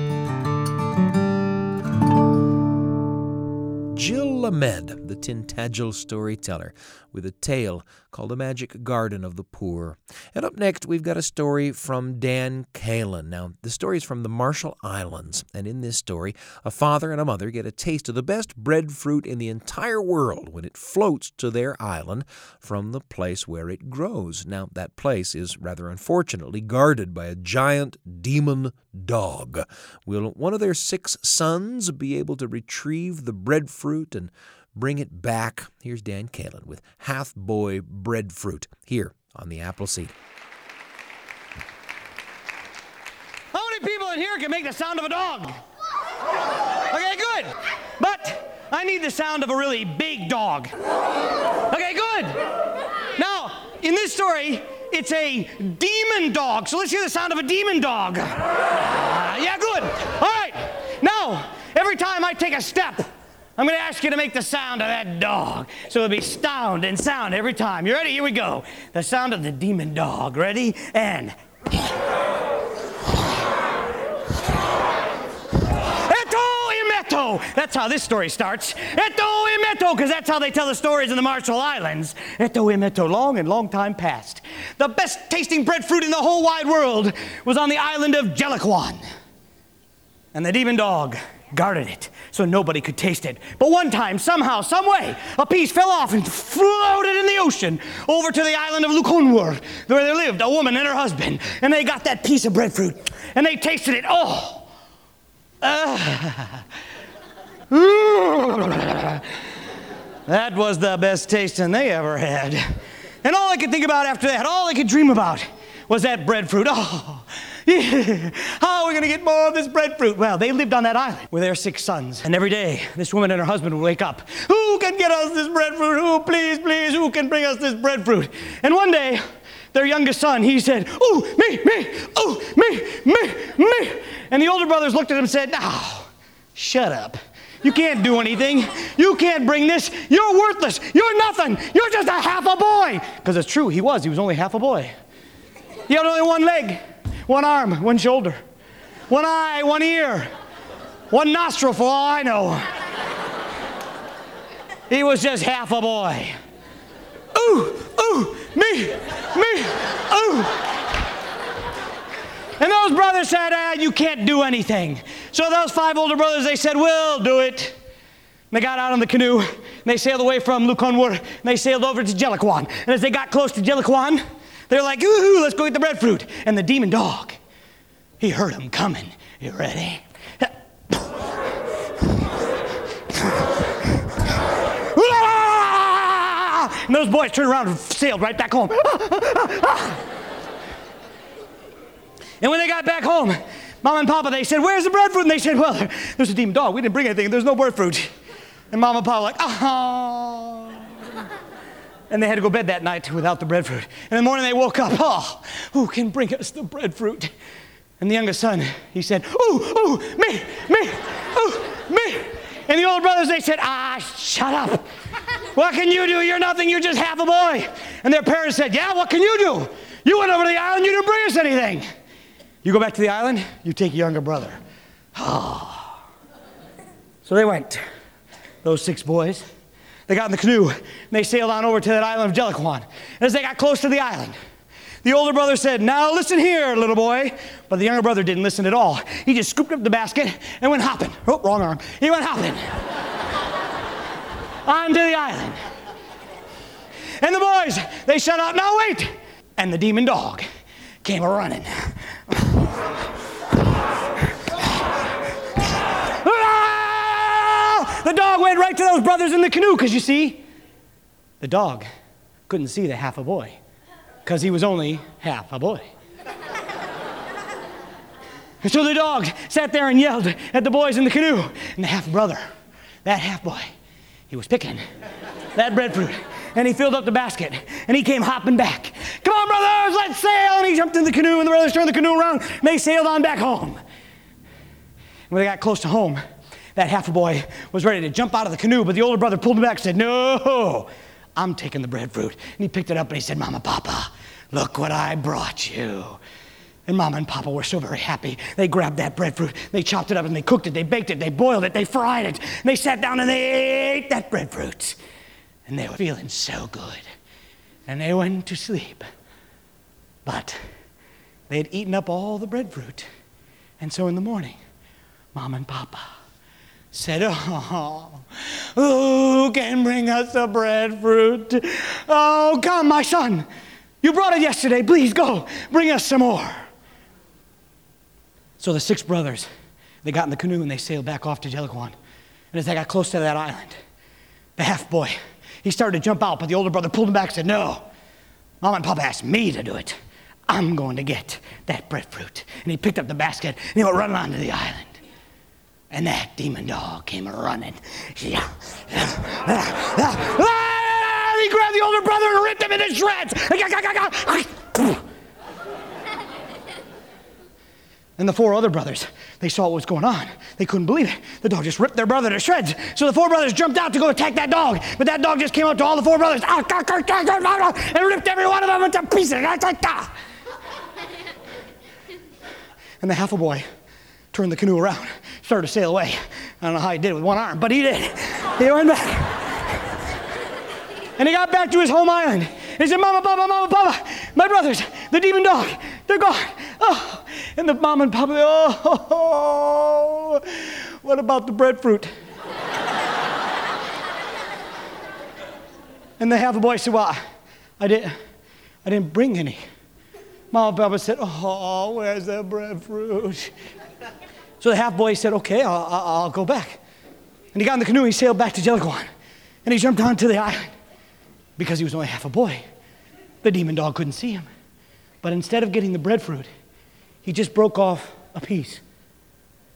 [SPEAKER 5] Lamede, the Tintagel storyteller, with a tale called The Magic Garden of the Poor. And up next, we've got a story from Dan Kelin. Now, the story is from the Marshall Islands, and in this story, a father and a mother get a taste of the best breadfruit in the entire world when it floats to their island from the place where it grows. Now, that place is rather unfortunately guarded by a giant demon dog. Will one of their six sons be able to retrieve the breadfruit and bring it back. Here's Dan Kelin with Half Boy Breadfruit here on the Apple Seed.
[SPEAKER 3] How many people in here can make the sound of a dog? Okay, good. But I need the sound of a really big dog. Okay, good. Now, in this story, it's a demon dog. So let's hear the sound of a demon dog. Uh, yeah, good. All right. Now, every time I take a step, I'm going to ask you to make the sound of that dog. So it'll be sound and sound every time. You ready? Here we go. The sound of the demon dog. Ready? And. That's how this story starts. Eto Imeto, because that's how they tell the stories in the Marshall Islands. Eto Imeto, long and long time past. The best tasting breadfruit in the whole wide world was on the island of Jellicoan. And the demon dog guarded it so nobody could taste it. But one time, somehow, some way, a piece fell off and floated in the ocean over to the island of Lukonwur, where there lived a woman and her husband. And they got that piece of breadfruit and they tasted it. Oh! That was the best tasting they ever had. And all I could think about after that, all I could dream about was that breadfruit. Oh. How are we going to get more of this breadfruit? Well, they lived on that island with their six sons. And every day, this woman and her husband would wake up. Who can get us this breadfruit? Who, please, please, who can bring us this breadfruit? And one day, their youngest son, he said, Oh, me, me, oh, me, me, me. And the older brothers looked at him and said, Oh, shut up. You can't do anything. You can't bring this. You're worthless. You're nothing. You're just a half a boy. Because it's true, he was. He was only half a boy. He had only one leg, one arm, one shoulder, one eye, one ear, one nostril, for all I know. He was just half a boy. Ooh, ooh, me, me, ooh. And those brothers said, ah, you can't do anything. So those five older brothers, they said, we'll do it. And they got out on the canoe, and they sailed away from Lukonwur, and they sailed over to Jellicoan. And as they got close to Jellicoan, they're like, ooh, let's go get the breadfruit. And the demon dog, he heard them coming. You ready? And those boys turned around and sailed right back home. and when they got back home, Mom and Papa, they said, Where's the breadfruit? And they said, Well, there's a demon dog. We didn't bring anything. There's no breadfruit. And Mom and Papa were like, Oh. And they had to go to bed that night without the breadfruit. And in the morning they woke up, Oh, who can bring us the breadfruit? And the youngest son, he said, Ooh, ooh, me, me, ooh, me. And the older brothers, they said, Ah, shut up. What can you do? You're nothing. You're just half a boy. And their parents said, Yeah, what can you do? You went over to the island. You didn't bring us anything. You go back to the island, you take your younger brother. Oh. So they went, those six boys. They got in the canoe and they sailed on over to that island of Jelliquan. And as they got close to the island, the older brother said, Now listen here, little boy. But the younger brother didn't listen at all. He just scooped up the basket and went hopping. Oh, wrong arm. He went hopping onto the island. And the boys, they shut out, Now wait! And the demon dog came running. Ah! The dog went right to those brothers in the canoe because you see, the dog couldn't see the half a boy because he was only half a boy. And so the dog sat there and yelled at the boys in the canoe, and the half brother, that half boy, he was picking that breadfruit. And he filled up the basket and he came hopping back. Come on, brothers, let's sail. And he jumped in the canoe, and the brothers turned the canoe around and they sailed on back home. When they got close to home, that half a boy was ready to jump out of the canoe, but the older brother pulled him back and said, No, I'm taking the breadfruit. And he picked it up and he said, Mama, Papa, look what I brought you. And Mama and Papa were so very happy. They grabbed that breadfruit, they chopped it up and they cooked it, they baked it, they boiled it, they fried it, and they sat down and they ate that breadfruit. And they were feeling so good. And they went to sleep. But they had eaten up all the breadfruit. And so in the morning, Mom and Papa said, Oh, who can bring us the breadfruit? Oh, come, my son. You brought it yesterday. Please go. Bring us some more. So the six brothers, they got in the canoe and they sailed back off to Jelliquan. And as they got close to that island, the half boy, he started to jump out, but the older brother pulled him back and said, No. Mom and Papa asked me to do it. I'm going to get that breadfruit. And he picked up the basket and he went running onto the island. And that demon dog came running. Yeah. Ah, he grabbed the older brother and ripped him into shreds. And the four other brothers, they saw what was going on. They couldn't believe it. The dog just ripped their brother to shreds. So the four brothers jumped out to go attack that dog. But that dog just came up to all the four brothers ah, and ripped every one of them into pieces. And the half a boy turned the canoe around, started to sail away. I don't know how he did it with one arm, but he did. He went back. And he got back to his home island. He said, Mama, Papa, Mama, Papa, my brothers, the demon dog, they're gone. Oh. And the mom and papa, said, oh, what about the breadfruit? and the half a boy said, Well, I didn't, I didn't bring any. Mama and Papa said, Oh, where's the breadfruit? So the half boy said, Okay, I'll, I'll, go back. And he got in the canoe, he sailed back to Jelliquan, and he jumped onto the island because he was only half a boy. The demon dog couldn't see him. But instead of getting the breadfruit, he just broke off a piece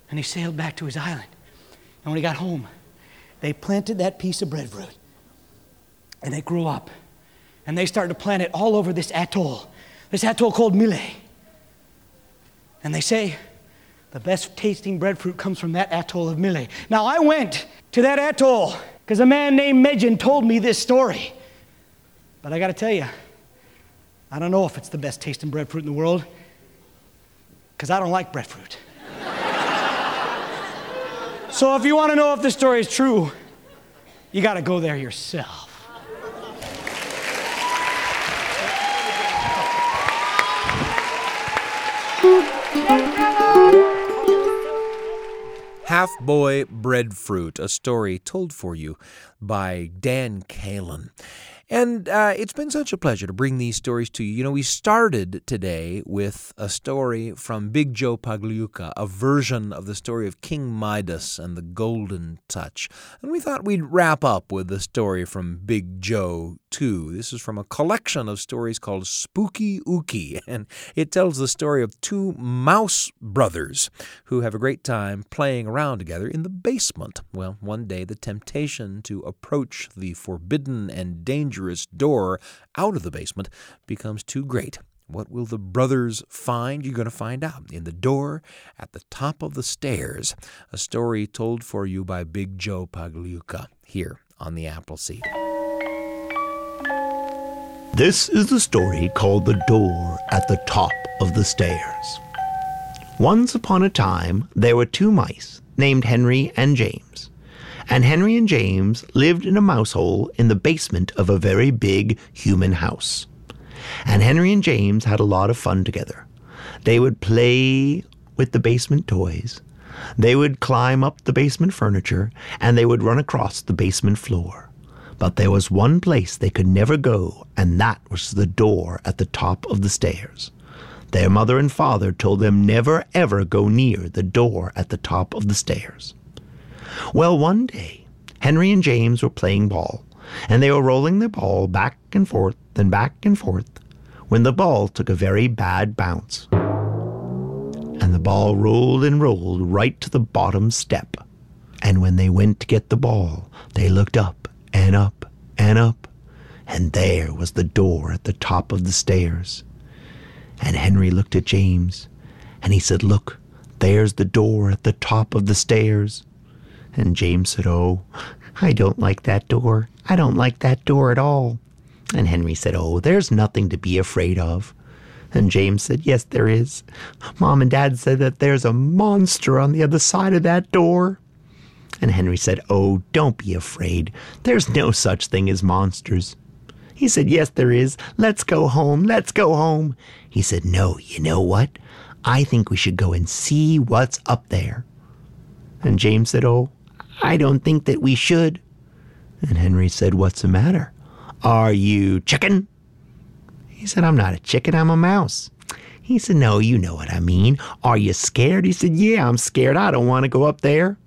[SPEAKER 3] and he sailed back to his island. And when he got home, they planted that piece of breadfruit and they grew up and they started to plant it all over this atoll, this atoll called Mile. And they say the best tasting breadfruit comes from that atoll of Mile. Now, I went to that atoll because a man named Medjin told me this story. But I got to tell you, I don't know if it's the best tasting breadfruit in the world because I don't like breadfruit. so if you want to know if this story is true, you got to go there yourself.
[SPEAKER 5] Half Boy Breadfruit, a story told for you by Dan Kelin. And uh, it's been such a pleasure to bring these stories to you. You know, we started today with a story from Big Joe Pagliuca, a version of the story of King Midas and the Golden Touch. And we thought we'd wrap up with a story from Big Joe, too. This is from a collection of stories called Spooky Ooky, and it tells the story of two mouse brothers who have a great time playing around together in the basement. Well, one day the temptation to approach the forbidden and dangerous dangerous door out of the basement becomes too great. What will the brothers find? You're going to find out in the door at the top of the stairs. A story told for you by Big Joe Pagliuca here on the Apple Seed.
[SPEAKER 1] This is the story called The Door at the Top of the Stairs. Once upon a time, there were two mice named Henry and James. And Henry and James lived in a mouse hole in the basement of a very big human house. And Henry and James had a lot of fun together. They would play with the basement toys. They would climb up the basement furniture and they would run across the basement floor. But there was one place they could never go, and that was the door at the top of the stairs. Their mother and father told them never ever go near the door at the top of the stairs. Well, one day, Henry and James were playing ball, and they were rolling their ball back and forth and back and forth when the ball took a very bad bounce. And the ball rolled and rolled right to the bottom step. And when they went to get the ball, they looked up and up and up, and there was the door at the top of the stairs. And Henry looked at James, and he said, Look, there's the door at the top of the stairs. And James said, Oh, I don't like that door. I don't like that door at all. And Henry said, Oh, there's nothing to be afraid of. And James said, Yes, there is. Mom and Dad said that there's a monster on the other side of that door. And Henry said, Oh, don't be afraid. There's no such thing as monsters. He said, Yes, there is. Let's go home. Let's go home. He said, No, you know what? I think we should go and see what's up there. And James said, Oh, I don't think that we should. And Henry said, What's the matter? Are you chicken? He said, I'm not a chicken, I'm a mouse. He said, No, you know what I mean. Are you scared? He said, Yeah, I'm scared. I don't want to go up there.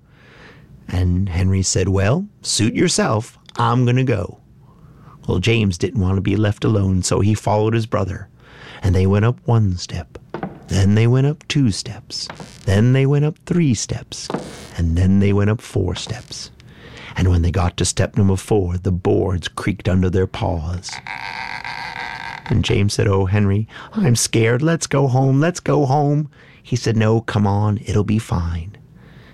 [SPEAKER 1] And Henry said, Well, suit yourself. I'm going to go. Well, James didn't want to be left alone, so he followed his brother. And they went up one step. Then they went up two steps. Then they went up three steps. And then they went up four steps. And when they got to step number four, the boards creaked under their paws. And James said, Oh, Henry, I'm scared. Let's go home. Let's go home. He said, No, come on. It'll be fine.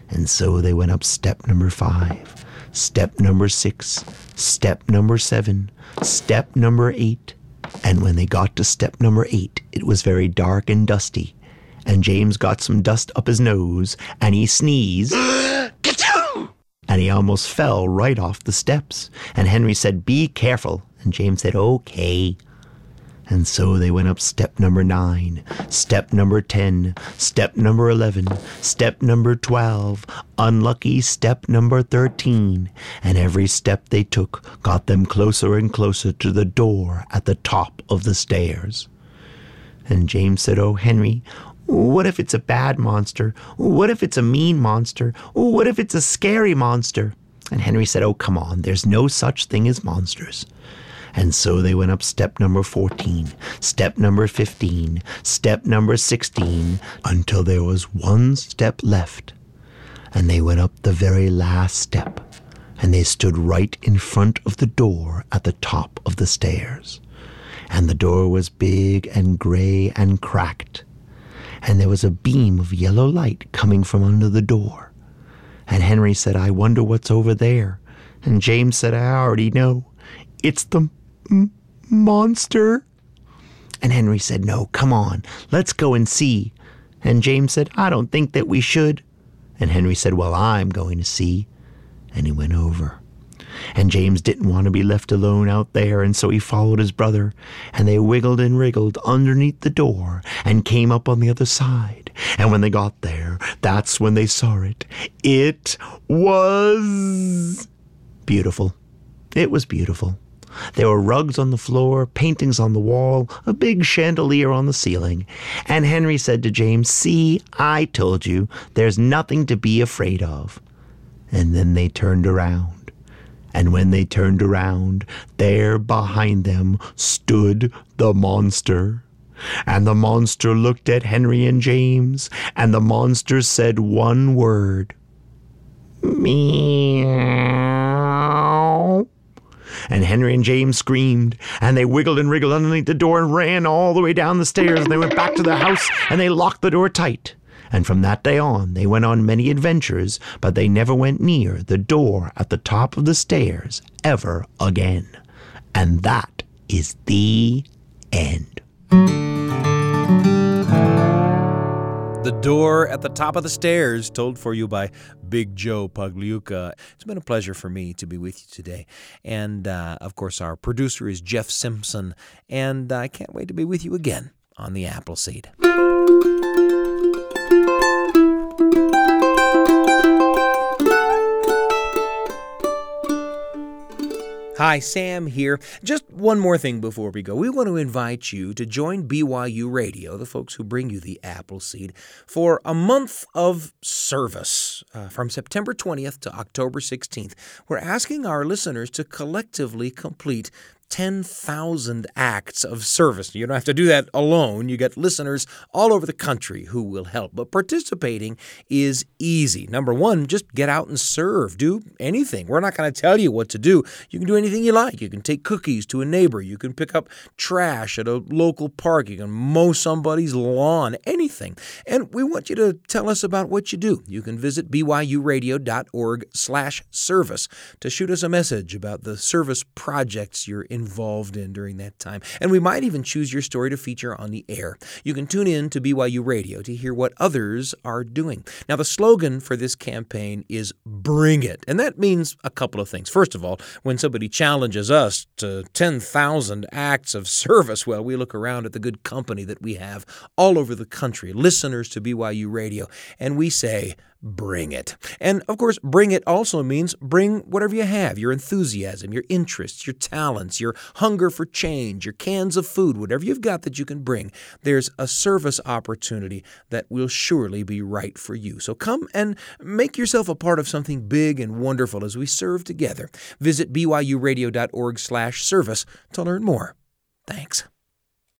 [SPEAKER 1] And so they went up step number five, step number six, step number seven, step number eight. And when they got to step number eight, it was very dark and dusty. And James got some dust up his nose, and he sneezed. and he almost fell right off the steps. And Henry said, Be careful. And James said, Okay. And so they went up step number nine, step number 10, step number 11, step number 12, unlucky step number 13. And every step they took got them closer and closer to the door at the top of the stairs. And James said, Oh, Henry, what if it's a bad monster? What if it's a mean monster? What if it's a scary monster? And Henry said, Oh, come on, there's no such thing as monsters. And so they went up step number 14, step number 15, step number 16, until there was one step left. And they went up the very last step, and they stood right in front of the door at the top of the stairs. And the door was big and gray and cracked, and there was a beam of yellow light coming from under the door. And Henry said, I wonder what's over there. And James said, I already know. It's the monster. And Henry said, No, come on, let's go and see. And James said, I don't think that we should. And Henry said, Well, I'm going to see. And he went over. And James didn't want to be left alone out there, and so he followed his brother, and they wiggled and wriggled underneath the door and came up on the other side. And when they got there, that's when they saw it. It was beautiful. It was beautiful. There were rugs on the floor, paintings on the wall, a big chandelier on the ceiling. And Henry said to James, See, I told you, there's nothing to be afraid of. And then they turned around. And when they turned around, there behind them stood the monster. And the monster looked at Henry and James, and the monster said one word Meow. And Henry and James screamed, and they wiggled and wriggled underneath the door and ran all the way down the stairs. And they went back to the house and they locked the door tight. And from that day on, they went on many adventures, but they never went near the door at the top of the stairs ever again. And that is the end.
[SPEAKER 5] The Door at the Top of the Stairs, told for you by Big Joe Pagliuca. It's been a pleasure for me to be with you today. And uh, of course, our producer is Jeff Simpson. And I can't wait to be with you again on the Apple Seed. Hi, Sam here. Just one more thing before we go. We want to invite you to join BYU Radio, the folks who bring you the Apple Seed, for a month of service uh, from September 20th to October 16th. We're asking our listeners to collectively complete 10,000 acts of service. You don't have to do that alone. You get listeners all over the country who will help. But participating is easy. Number one, just get out and serve. Do anything. We're not going to tell you what to do. You can do anything you like. You can take cookies to a neighbor. You can pick up trash at a local park. You can mow somebody's lawn. Anything. And we want you to tell us about what you do. You can visit byuradio.org slash service to shoot us a message about the service projects you're involved in during that time. And we might even choose your story to feature on the air. You can tune in to BYU Radio to hear what others are doing. Now, the slogan for this campaign is Bring It. And that means a couple of things. First of all, when somebody challenges us to 10,000 acts of service, well, we look around at the good company that we have all over the country, listeners to BYU Radio, and we say, bring it. And of course, bring it also means bring whatever you have your enthusiasm, your interests, your talents, your hunger for change, your cans of food, whatever you've got that you can bring. There's a service opportunity that will surely be right for you. So come and make yourself a part of something big and wonderful as we serve together. Visit byuradio.org/service to learn more. Thanks.